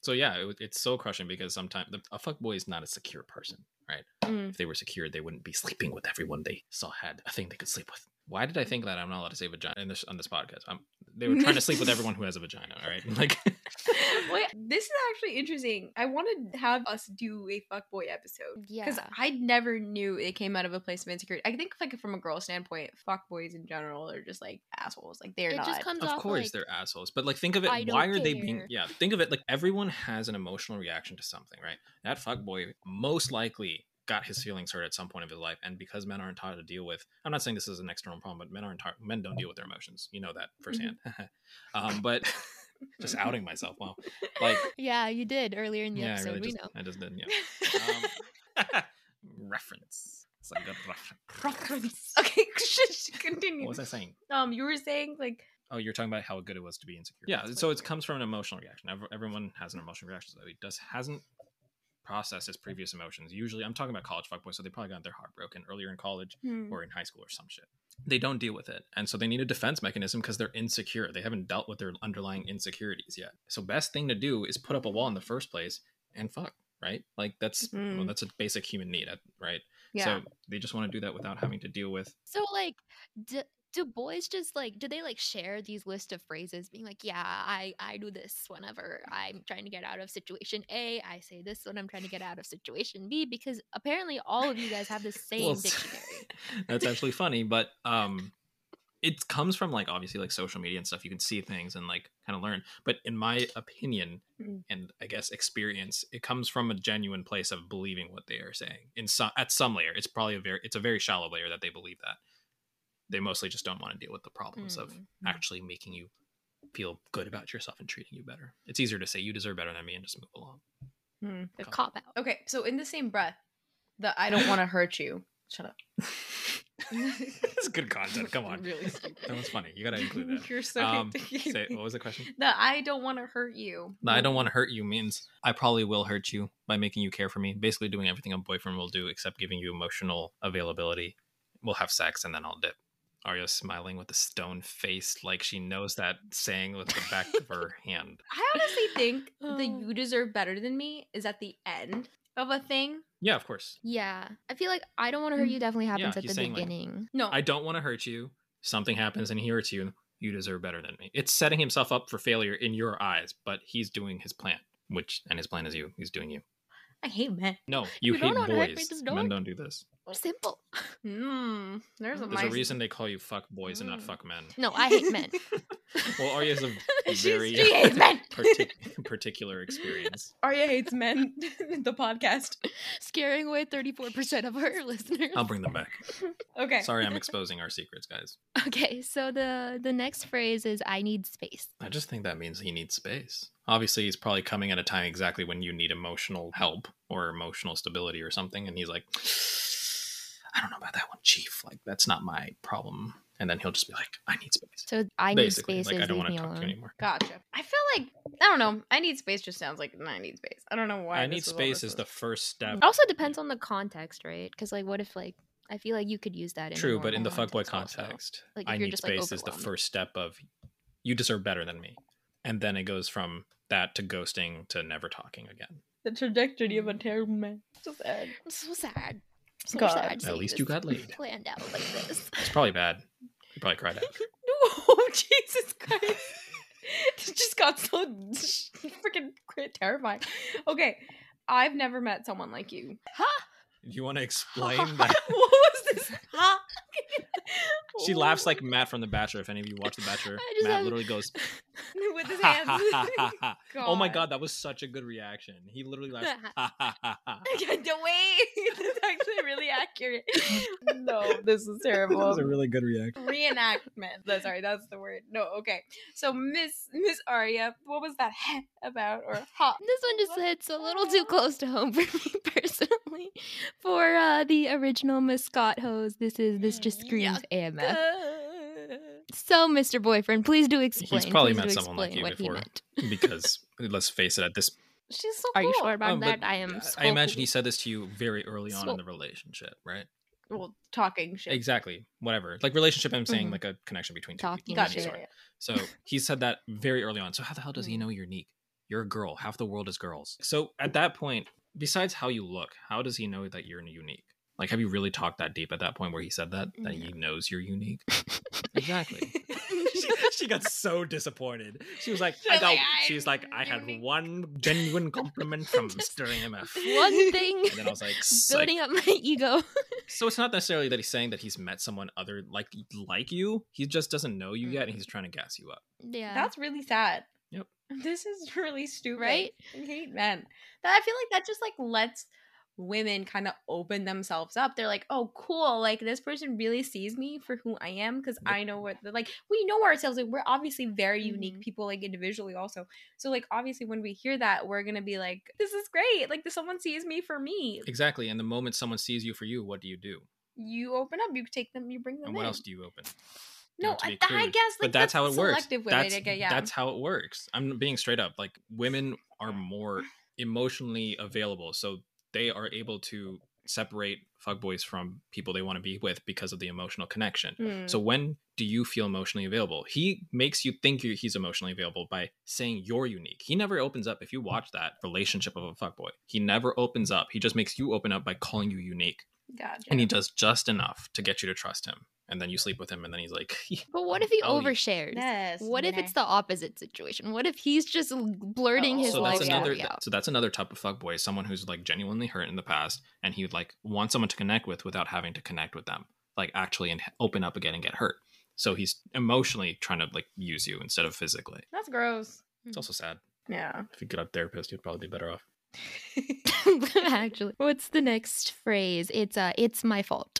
so yeah, it, it's soul crushing because sometimes the, a fuckboy is not a secure person, right? Mm. If they were secure, they wouldn't be sleeping with everyone they saw had a thing they could sleep with. Why did I think that I'm not allowed to say vagina in this on this podcast? i they were trying to sleep with everyone who has a vagina. All right, *laughs* like *laughs* Wait, this is actually interesting. I want to have us do a fuckboy episode. Yeah. Because I never knew it came out of a place of insecurity. I think, like, from a girl standpoint, fuckboys in general are just like assholes. Like, they're it not. just comes of off course like, they're assholes, but like think of it. I Why are they being? Yeah, think of it like everyone has an emotional reaction to something, right? That fuckboy most likely got his feelings hurt at some point of his life, and because men aren't taught to deal with, I'm not saying this is an external problem, but men aren't taught, men don't deal with their emotions. You know that firsthand. *laughs* um, but *laughs* just outing myself. Wow, like Yeah, you did earlier in the yeah, I episode. really we just, know. I just did. Yeah. Um, *laughs* reference. It's a good reference. okay, continue. What was I saying? Um, you were saying like Oh, you're talking about how good it was to be insecure. Yeah, so it comes from an emotional reaction. Everyone has an emotional reaction. So he does hasn't processed his previous emotions. Usually, I'm talking about college fuckboys, so they probably got their heart broken earlier in college hmm, or in high school or some shit. They don't deal with it, and so they need a defense mechanism because they're insecure. They haven't dealt with their underlying insecurities yet. So, best thing to do is put up a wall in the first place and fuck. Right? Like that's well, Mm. that's a basic human need, right? yeah. So they just want to do that without having to deal with So like, do, do boys just like do they like share these list of phrases, being like, yeah, I I do this whenever I'm trying to get out of situation A. I say this when I'm trying to get out of situation B. Because apparently all of you guys have the *laughs* same Well, dictionary. *laughs* That's actually funny, but um it comes from like obviously like social media and stuff. You can see things and like kind of learn. But in my opinion Mm. and I guess experience, it comes from a genuine place of believing what they are saying. In some at some layer, it's probably a very it's a very shallow layer that they believe that. They mostly just don't want to deal with the problems of Mm. actually making you feel good about yourself and treating you better. It's easier to say you deserve better than me and just move along. Hmm. The cop out. Okay, so in the same breath, the I don't want to hurt you. *laughs* Shut up. *laughs* That's good content. Come on. Really stupid. That was funny. You got to include that. *laughs* You're so Um, say, what was the question? The I don't want to hurt you. The I don't want to hurt you means I probably will hurt you by making you care for me. Basically, doing everything a boyfriend will do except giving you emotional availability. We'll have sex and then I'll dip. Arya's smiling with a stone face like she knows that saying with the back of her *laughs* hand. I honestly think the Oh. you deserve better than me is at the end of a thing. Yeah, of course. Yeah, I feel like I don't want to hurt you mm. definitely happens at he's the saying, like, beginning. No, I don't want to hurt you. Something happens and he hurts you. You deserve better than me. It's setting himself up for failure in your eyes, but he's doing his plan, which, and his plan is you. He's doing you. I hate men. No, you You hate don't wanna hurt me, boys. just Men don't. don't do this. Simple. Hmm. *laughs* There's a There's a reason they call you fuck boys and not Mm. fuck men. No, I hate men. *laughs* Well, Arya's a *laughs* very she hates men. partic- particular experience. Arya hates men. the podcast. Scaring away 34% of our listeners. I'll bring them back. Okay. Sorry, I'm exposing our secrets, guys. Okay, so the the next phrase is I need space. I just think that means he needs space. Obviously, he's probably coming at a time exactly when you need emotional help or emotional stability or something, and he's like, I don't know about that one, Chief. Like, that's not my problem. And then he'll just be like, I need space. So I Basically, need space like, I don't want to talk to you anymore. Gotcha. I feel like I don't know. I need space just sounds like I need space. I don't know why. I this need was space this is the first step. It Also depends on the context, right? Because like, what if like I feel like you could use that in True, but in the fuckboy also. context, Like, if I you're need just, like, space is the first step of you deserve better than me. And then it goes from that to ghosting to never talking again. the trajectory of mm. a terrible man. So sad. It's so sad. So God. sad. At least you got laid. Planned out like this. It's probably bad. You probably cried out. *laughs* Oh *laughs* Jesus Christ! *laughs* it just got so freaking terrifying. Okay, I've never met someone like you. Huh? You want to *laughs* explain that? *laughs* what was this? She laughs like *laughs* Matt from The Bachelor. If any of you watch The Bachelor, Matt have- literally goes, with his hands. ha, ha, ha, ha. Oh my God. god, that was such a good reaction. He literally laughs. Yeah, no, that's actually really accurate. No, this is terrible. That terrible. was a really good reaction. Reenactment. That's sorry, that's the word. No, okay. So Miss Miss Arya, what was that about or ha? This one just hits a little too close to home for me personally. For uh, the original Miss Scott hose, this is this just screams AMF. *laughs* So, Mr. Boyfriend, please do explain. He's probably please met someone like you what he before. *laughs* Because let's face it, at this, *laughs* She's so Are you sure about Um, that? I am. I so imagine he said this to you very early on in the relationship, right? Well, talking shit. Exactly. Whatever. Like relationship, I'm saying Mhm. like a connection between two Talking people. Gotcha. any sort. yeah, So he said that very early on. So how the hell does he Mm. know you're unique? You're a girl. Half the world is girls. So at that point, besides how you look, how does he know that you're unique? Like, have you really talked that deep at that point where he said that that he knows you're unique? *laughs* exactly. *laughs* she, she got so disappointed. She was like, She I was got. like, She's "I'm like, I had one genuine *laughs* compliment from Mr. AMF. One thing. And then I was like, "Psych." building up my ego. so it's not necessarily that he's saying that he's met someone other like like you. He just doesn't know you mm. yet, and he's trying to gas you up. yeah. That's really sad. Yep. *laughs* This is really stupid. Right? I hate men. That I feel like that just like lets women kind of open themselves up. They're like, "Oh, cool! Like this person really sees me for who I am because I know what like we know ourselves. Like we're obviously very unique Mhm. people, like individually also. So like obviously when we hear that, we're gonna be like, "This is great! Like this someone sees me for me." Exactly. And the moment someone sees you for you, what do you do? You open up, you take them, you bring them And what in. else do you open? No, I, be I guess, like, but that's, how it works. That's, yeah. that's how it works. I'm being straight up. Like women are more emotionally available, so they are able to separate fuckboys from people they want to be with because of the emotional connection. Mm. So when do you feel emotionally available? He makes you think you- he's emotionally available by saying you're unique. He never opens up. If you watch that relationship of a fuckboy, he never opens up. He just makes you open up by calling you unique, gotcha. and he does just enough to get you to trust him. And then you sleep with him, and then he's like, *laughs* But what if he Oh, overshares? Yes, What if it's the opposite situation? What if he's just l- blurting Oh, his so life that's another story out? so that's another type of fuck fuckboy someone who's like genuinely hurt in the past and he would like want someone to connect with without having to connect with them like actually and open up again and get hurt so he's emotionally trying to like use you instead of physically That's gross. it's also sad Yeah. if you get a therapist you'd probably be better off *laughs* Actually, what's the next phrase? It's uh, it's my fault.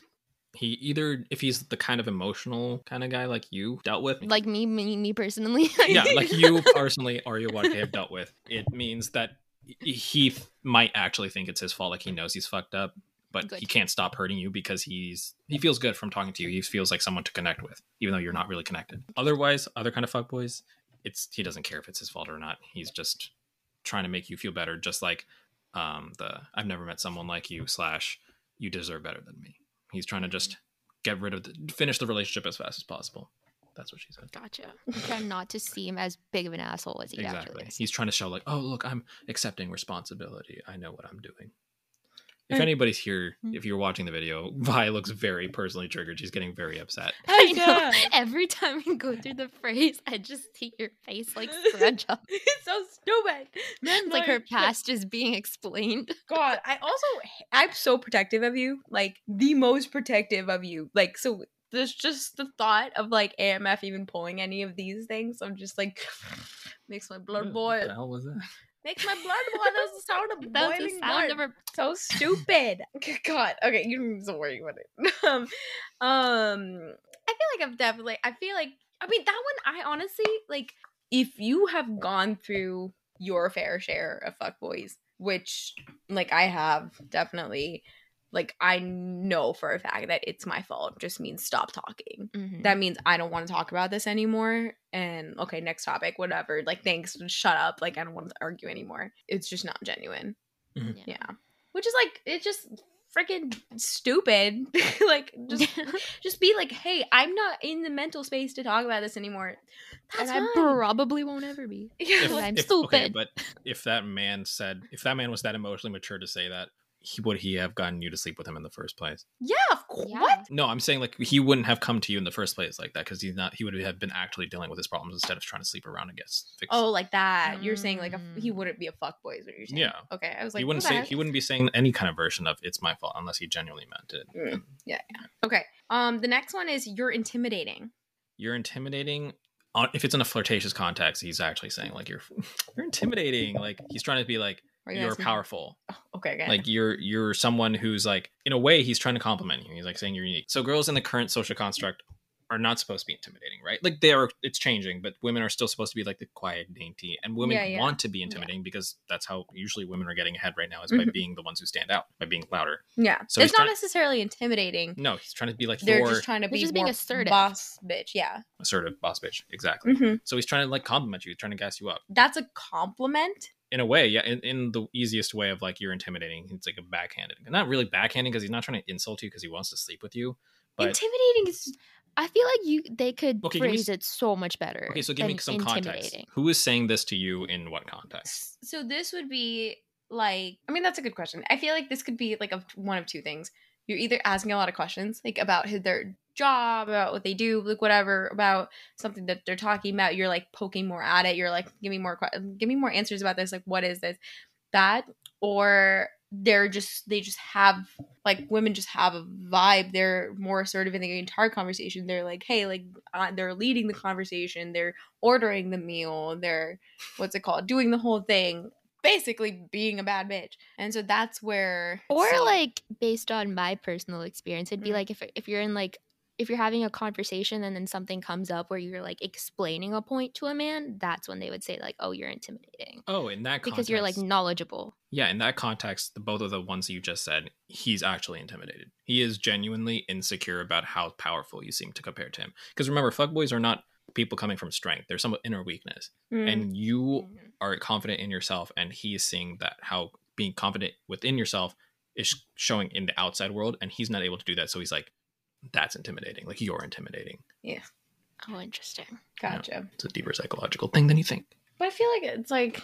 He either if he's the kind of emotional kind of guy like you dealt with. Like me, me, me personally. *laughs* yeah like you *laughs* personally or you what have dealt with. It means that he might actually think it's his fault like he knows he's fucked up but Good. he can't stop hurting you because he's he feels good from talking to you. He feels like someone to connect with even though you're not really connected. Otherwise other kind of fuckboys it's he doesn't care if it's his fault or not. He's just trying to make you feel better just like um the i've never met someone like you slash you deserve better than me he's trying to just get rid of the finish the relationship as fast as possible that's what she said Gotcha. trying not to seem as big of an asshole as he actually exactly. is. He's trying to show like, oh look, I'm accepting responsibility. I know what I'm doing. If anybody's here, Hmm. if you're watching the video, *laughs* Vi looks very personally triggered. She's getting very upset. *laughs* I know. *laughs* Every time we go through the phrase, I just see your face like scrunch up. it's so stupid. Men It's like her past is being explained. God, I also I'm so protective of you, like the most protective of you. Like so there's just the thought of like AMF even pulling any of these things. I'm just like *sighs* makes my blood boil. What boil. the hell was that? Makes my blood boil. That was the sound of That was boiling the sound blood. of her. so stupid. *laughs* God. Okay, you don't need to worry about it. Um, um, I feel like I've definitely. I feel like. I mean, that one. I honestly like. If you have gone through your fair share of fuckboys, which like I have definitely. Like I know for a fact that it's my fault. Just means stop talking Mhm. that means I don't want to talk about this anymore. And okay, next topic, whatever. Like, thanks, shut up. Like, I don't want to argue anymore. It's just not genuine. Mhm. Yeah. Yeah. Which is like, it's just freaking stupid. *laughs* like, just *laughs* just be like, hey, I'm not in the mental space to talk about this anymore. That's and I fine. probably won't ever be. *laughs* yeah, If I'm Okay, stupid. but if that man said, if that man was that emotionally mature to say that, he, would he have gotten you to sleep with him in the first place? yeah, of course. Yeah. What? No, I'm saying like he wouldn't have come to you in the first place like that because he's not. He would have been actually dealing with his problems instead of trying to sleep around and get fixed. Oh, like that. You're saying like a, he Mm. wouldn't be a fuckboy, is what you're saying. Yeah. Okay. I was like, he wouldn't say heck? he wouldn't be saying any kind of version of "it's my fault" unless he genuinely meant it. Mm. And Yeah, yeah. Okay. Um, the next one is you're intimidating. You're intimidating. If it's in a flirtatious context, he's actually saying like you're *laughs* you're intimidating. Like he's trying to be like Are you you're powerful. Oh, okay, okay. Like you're you're someone who's like in a way he's trying to compliment you. He's like saying you're unique. So girls in the current social construct are not supposed to be intimidating, right? Like they are. It's changing, but women are still supposed to be like the quiet, dainty, and women Yeah, yeah. want to be intimidating because that's how usually women are getting ahead right now is by Mhm. being the ones who stand out by being louder. yeah. So it's not trying- necessarily intimidating. No, he's trying to be like They're your just trying to be just being more assertive. boss bitch. Yeah. assertive boss bitch. Exactly. hmm So he's trying to like compliment you, trying to gas you up. That's a compliment. In a way, yeah, in, in the easiest way of like you're intimidating. It's like a backhanded, not really backhanding because he's not trying to insult you because he wants to sleep with you. But intimidating is I feel like you they could Okay, give me phrase it so much better. okay, so give me some context. Who is saying this to you in what context? so. This would be like. I mean, that's a good question. I feel like this could be like a, one of two things. You're either asking a lot of questions, like about his, their job, about what they do, like whatever, about something that they're talking about. You're like poking more at it. You're like, give me more, give me more answers about this. Like, what is this? That or they're just they just have like women just have a vibe they're more assertive in the entire conversation they're like hey like uh, they're leading the conversation they're ordering the meal they're what's it called doing the whole thing basically being a bad bitch. And so that's where Or so- like based on my personal experience, it'd be Mm. like if if you're in like if you're having a conversation and then something comes up where you're like explaining a point to a man, that's when they would say like, "Oh, you're intimidating." Oh, in that context, Because you're like knowledgeable. yeah, in that context, the, both of the ones you just said, he's actually intimidated. He is genuinely insecure about how powerful you seem to compare to him. Because remember, fuckboys are not people coming from strength; they're some inner weakness, Mm. and you Mhm. are confident in yourself, and he is seeing that how being confident within yourself is showing in the outside world, and he's not able to do that. So he's like, "That's intimidating. Like you're intimidating." Yeah. Oh, interesting. gotcha. It's a deeper psychological thing than you think. But I feel like it's like,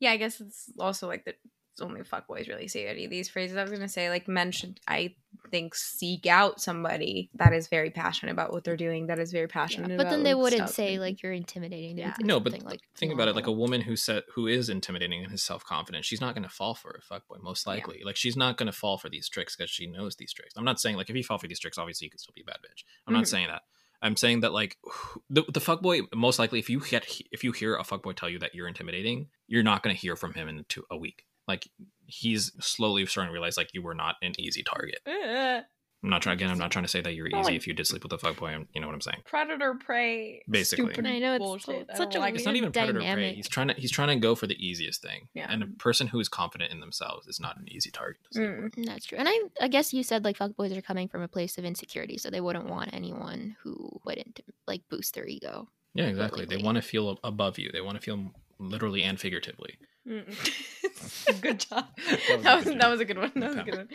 yeah, I guess it's also like that. It's only fuckboys really say any of these phrases. I was gonna say like men should, I think, seek out somebody that is very passionate about what they're doing. That is very passionate. Yeah, passionate. But then they like, wouldn't stuff say and- like you're intimidating. Yeah. No, but like think about it like a woman who said who is intimidating and is self-confident she's not going to fall for a fuckboy most Yeah. likely like she's not going to fall for these tricks because she knows these tricks i'm not saying like if you fall for these tricks obviously you could still be a bad bitch i'm Mhm. not saying that i'm saying that like *sighs* the, the fuckboy most likely if you get if you hear a fuckboy tell you that you're intimidating you're not going to hear from him in two, a week like he's slowly starting to realize like you were not an easy target Uh, i'm not trying again i'm not trying to say that you're easy like- if you did sleep with a fuckboy and you know what i'm saying predator prey. Basically. stupid I know, it's bullshit. such a like it's not weird even predator prey. He's trying to he's trying to go for the easiest thing. Yeah. And a person who is confident in themselves is not an easy target. to Mm. That's true. And I I guess you said like fuckboys are coming from a place of insecurity, so they wouldn't want anyone who wouldn't like boost their ego. Yeah, exactly. They want to feel above you. They want to feel literally and figuratively. Mm. *laughs* good job. That *laughs* That was was a good that was a good one. That was a Okay. good one.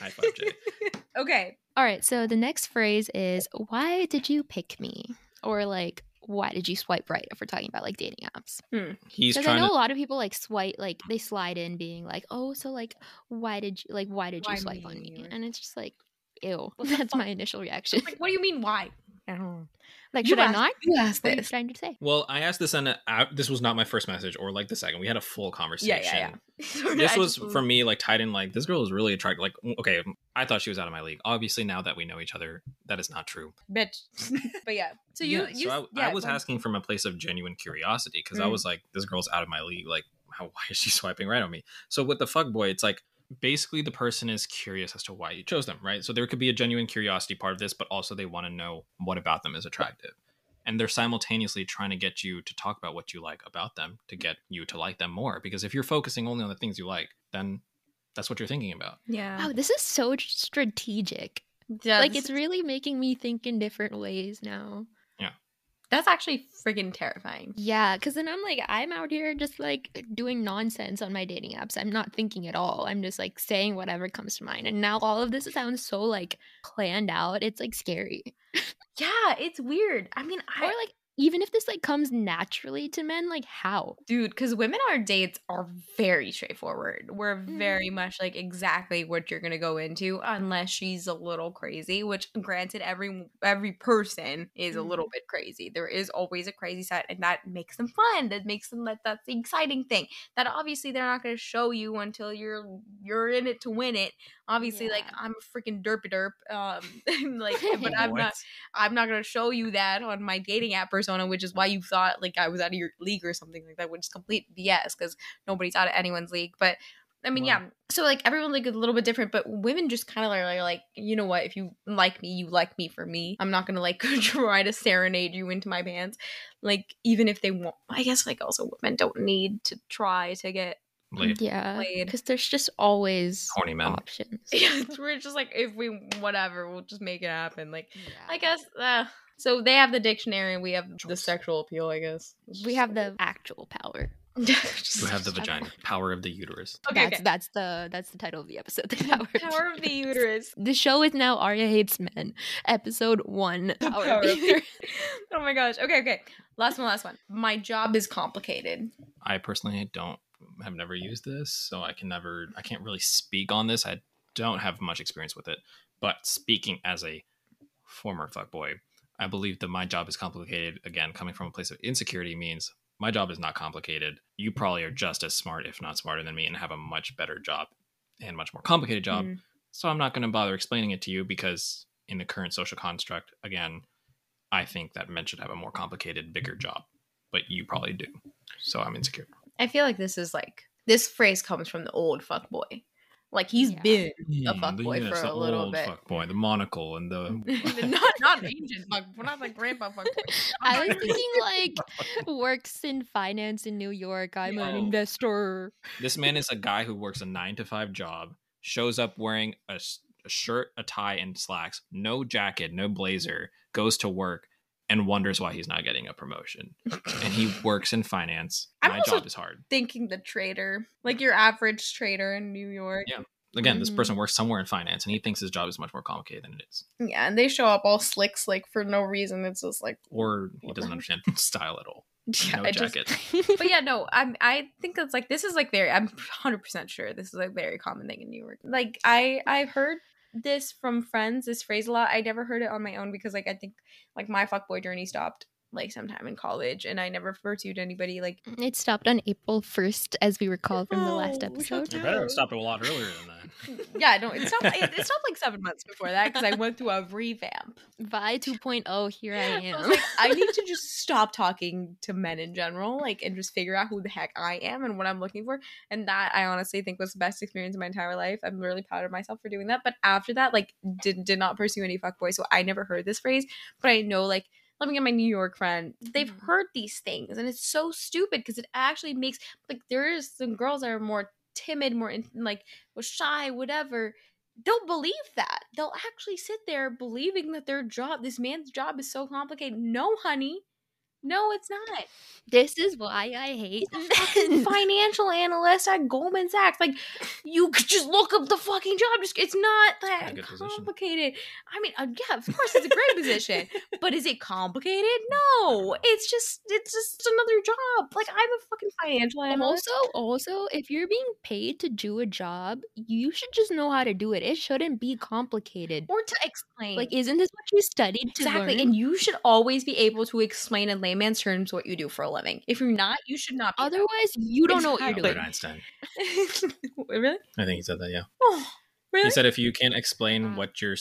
High five, Jay. *laughs* okay. All right, so the next phrase is why did you pick me? Or like why did you swipe right if we're talking about like dating apps? He's Because I know to a lot of people like swipe like they slide in being like, "Oh, so like why did you like why did you Why swipe on me?" me? And it's just like, "Ew." That's my initial reaction. Like, what do you mean? Why? I don't know. Like, You should I asked- not? You asked What are you trying to say? Well, I asked this and uh, this was not my first message or like the second. We had a full conversation. Yeah, yeah, yeah. *laughs* This was just- for me like tied in like this girl is really attractive. Like okay, I thought she was out of my league. Obviously, now that we know each other, that is not true. bitch. *laughs* but yeah. So you, Yeah, you so I, yeah, I was go on. asking from a place of genuine curiosity because I Mm. was like, this girl's out of my league. Like, how *laughs* why is she swiping right on me? So with the fuck boy, it's like basically the person is curious as to why you chose them, right? So there could be a genuine curiosity part of this, but also they want to know what about them is attractive. And they're simultaneously trying to get you to talk about what you like about them to get you to like them more. Because if you're focusing only on the things you like, then that's what you're thinking about. Yeah. Wow, this is so strategic. yeah like it's is- really making me think in different ways now. That's actually freaking terrifying. Yeah, because then I'm like, I'm out here just like doing nonsense on my dating apps. I'm not thinking at all. I'm just like saying whatever comes to mind. And now all of this sounds so like planned out. It's like scary. *laughs* Yeah, it's weird. I mean, I Or like, even if this like comes naturally to men, like how? dude because women our dates are very straightforward. We're very mm-hmm. much like exactly what you're gonna go into unless she's a little crazy which granted every every person is a little mm-hmm. bit crazy. There is always a crazy side and that makes them fun that makes them that that's the exciting thing. That obviously they're not gonna show you until you're you're in it to win it obviously like i'm a freaking derpy derp um *laughs* like *laughs* but i'm not I'm not gonna show you that on my dating app persona, which is why you thought like I was out of your league or something like that, which is complete BS because nobody's out of anyone's league. But I mean, yeah. So like everyone like a little bit different, but women just kind of are like, you know what? If you like me, you like me for me. I'm not gonna like *laughs* try to serenade you into my pants. Like even if they want, I guess like also women don't need to try to get. Laid. Yeah, because there's just always Horny men. options. *laughs* Yeah, we're just like if we whatever, we'll just make it happen. Like I guess. Uh, so they have the dictionary, and we have the sexual appeal. I guess *laughs* we have the actual power. You have the vagina, power of the uterus. Okay, that's okay. that's the that's the title of the episode. The *laughs* power, Power of the uterus. The show is now Arya hates men, episode one. The Power, power of of the the- uterus. Oh my gosh. Okay, okay. Last one, last one. My job is complicated. I personally don't have never used this, so I can never I can't really speak on this. I don't have much experience with it. But speaking as a former fuckboy, I believe that my job is complicated. Again, coming from a place of insecurity means my job is not complicated. You probably are just as smart, if not smarter than me, and have a much better job and much more complicated job. Mm. So I'm not going to bother explaining it to you because in the current social construct, again, I think that men should have a more complicated, bigger job. But you probably do. So I'm insecure. I feel like this is like this phrase comes from the old fuck boy. Like he's Yeah. been a Mm, fuck boy yes, for the a little old bit. fuck boy, the monocle and the *laughs* *laughs* not not *laughs* an ancient fuck, not like grandpa fuck boy. I was thinking like works in finance in New York. I'm an investor. This man is a guy who works a nine to five job, shows up wearing a shirt, a tie, and slacks, no jacket, no blazer, goes to work, and wonders why he's not getting a promotion. and he *laughs* works in finance. I'm My job is hard. Thinking the trader, like your average trader in New York. Yeah. Again, this Mhm. person works somewhere in finance, and he thinks his job is much more complicated than it is, Yeah, and they show up all slicks like for no reason. It's just like, or he doesn't understand *laughs* style at all. *laughs* yeah, No I just- jacket. but yeah, no, I'm. I think it's like this is like very. I'm 100 percent sure this is a very common thing in New York. Like I, I've heard this from friends. This phrase a lot. I never heard it on my own because like I think like my fuckboy journey stopped like sometime in college, and I never pursued anybody like. Mm, it stopped on April 1st, as we recall from the last episode. You better have stopped a lot earlier than that. *laughs* Yeah, no, it stopped. It, it stopped like *laughs* seven months before that because I went through a revamp. Vi 2.0, here I am. I like, I need to *laughs* just stop talking to men in general, like, and just figure out who the heck I am and what I'm looking for. And that I honestly think was the best experience of my entire life. I'm really proud of myself for doing that. But after that, like, did did not pursue any fuckboy. So I never heard this phrase, but I know like. Living get my New York friend, they've Mhm. heard these things, and it's so stupid because it actually makes like there is some girls that are more timid, more in, like was shy, whatever. They'll believe that. They'll actually sit there believing that their job, this man's job, is so complicated. No, honey. No, it's not. this is why I hate *laughs* financial analyst at Goldman Sachs. Like, you could just look up the fucking job. Just it's not that a good position. complicated. I mean, uh, yeah, of course, it's a great position, but is it complicated? No, it's just it's just another job. Like, I'm a fucking financial analyst. Also, also, if you're being paid to do a job, you should just know how to do it. It shouldn't be complicated. or to explain, Like, isn't this what you studied to exactly, learn? and you should always be able to explain in layman's terms what you do for a living. If you're not, you should not. Be that. Otherwise, you don't know what you're doing. Albert *laughs* Einstein. really? I think he said that. Yeah. Oh, really? He said if you can't explain Uh, what you're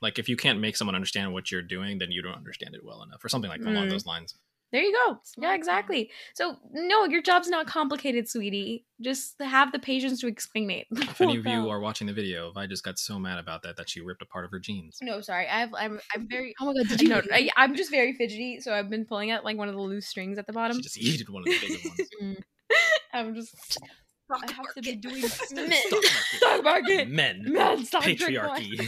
like, if you can't make someone understand what you're doing, then you don't understand it well enough, or something like along Mm. those lines. There you go. Smart Yeah, man. exactly. So no, your job's not complicated, sweetie. Just have the patience to explain it. *laughs* If any of you are watching the video, I just got so mad about that that she ripped a part of her jeans. no, sorry. I have. I'm. I'm very. Oh my god, did you no, know? I, I'm just very fidgety, so I've been pulling at like one of the loose strings at the bottom. She just yeeted one of the bigger *laughs* ones. Mm. I'm just. I have to be doing *laughs* Stock men. market. Stock market. Men. Men, stop drink Patriarchy.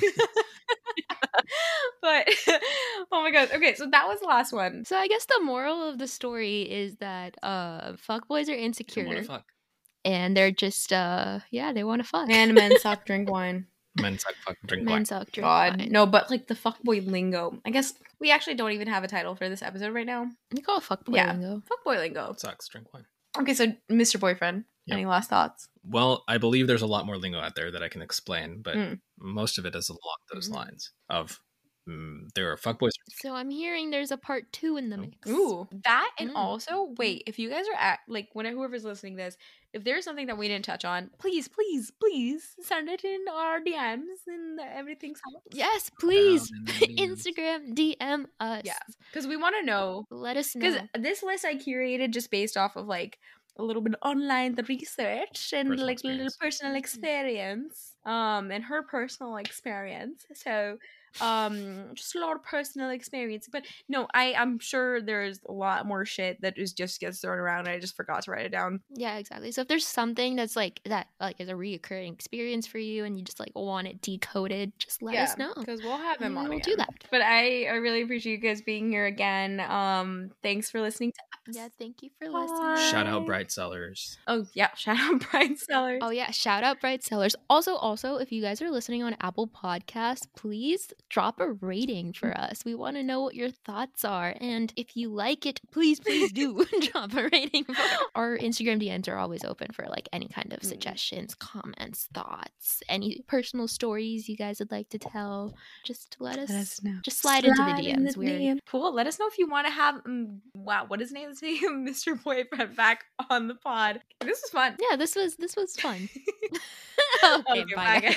Wine. *laughs* but *laughs* oh my god. Okay, so that was the last one. So I guess the moral of the story is that uh fuckboys are insecure wanna fuck. and they're just uh yeah, they want to fuck. And men suck, *laughs* drink wine. Men suck, fuck, drink Men wine. suck drink God, wine. no, but like the fuckboy lingo. I guess we actually don't even have a title for this episode right now. You call it fuckboy Yeah. lingo. Fuckboy lingo. Sucks, drink wine. Okay, so Mr. Boyfriend, Yep. any last thoughts? Well, I believe there's a lot more lingo out there that I can explain, but Mm. most of it is along those Mhm. lines of mm, there are fuckboys. So I'm hearing there's a part two in the Oh. mix. Ooh, that and Mm. also wait, if you guys are at like when whoever's listening to this, if there's something that we didn't touch on, please, please, please send it in our DMs and everything's Yes, please. Down in. *laughs* Instagram DM us. Yeah. because we want to know Let us know. because this list I curated just based off of like a little bit of online research and Personal like a little personal experience um and her personal experience so um just a lot of personal experience but no i i'm sure there's a lot more shit that is just gets thrown around and i just forgot to write it down Yeah, exactly. So if there's something that's like that, like is a reoccurring experience for you, and you just like want it decoded, just let us know. because we'll have him and on we'll again. do that. but i i really appreciate you guys being here again um thanks for listening to us Yeah, thank you for Bye. listening. Shout out Bright Cellars. oh yeah *laughs* shout out Bright Cellars Oh yeah, shout out Bright Cellars. Also, also, if you guys are listening on Apple Podcasts, please drop a rating for *laughs* us. We want to know what your thoughts are, and if you like it, please, please do *laughs* drop a rating. For Our Instagram DMs are always open for like any kind of Mm. suggestions, comments, thoughts, any personal stories you guys would like to tell. Just let us, know just slide, into the Slide in DMs. We're DM. Cool. Let us know if you want to have um, wow, what is his name? He Mr. Boyfriend back on the pod? This was fun. yeah, this was this was fun. *laughs* okay, bye. guys.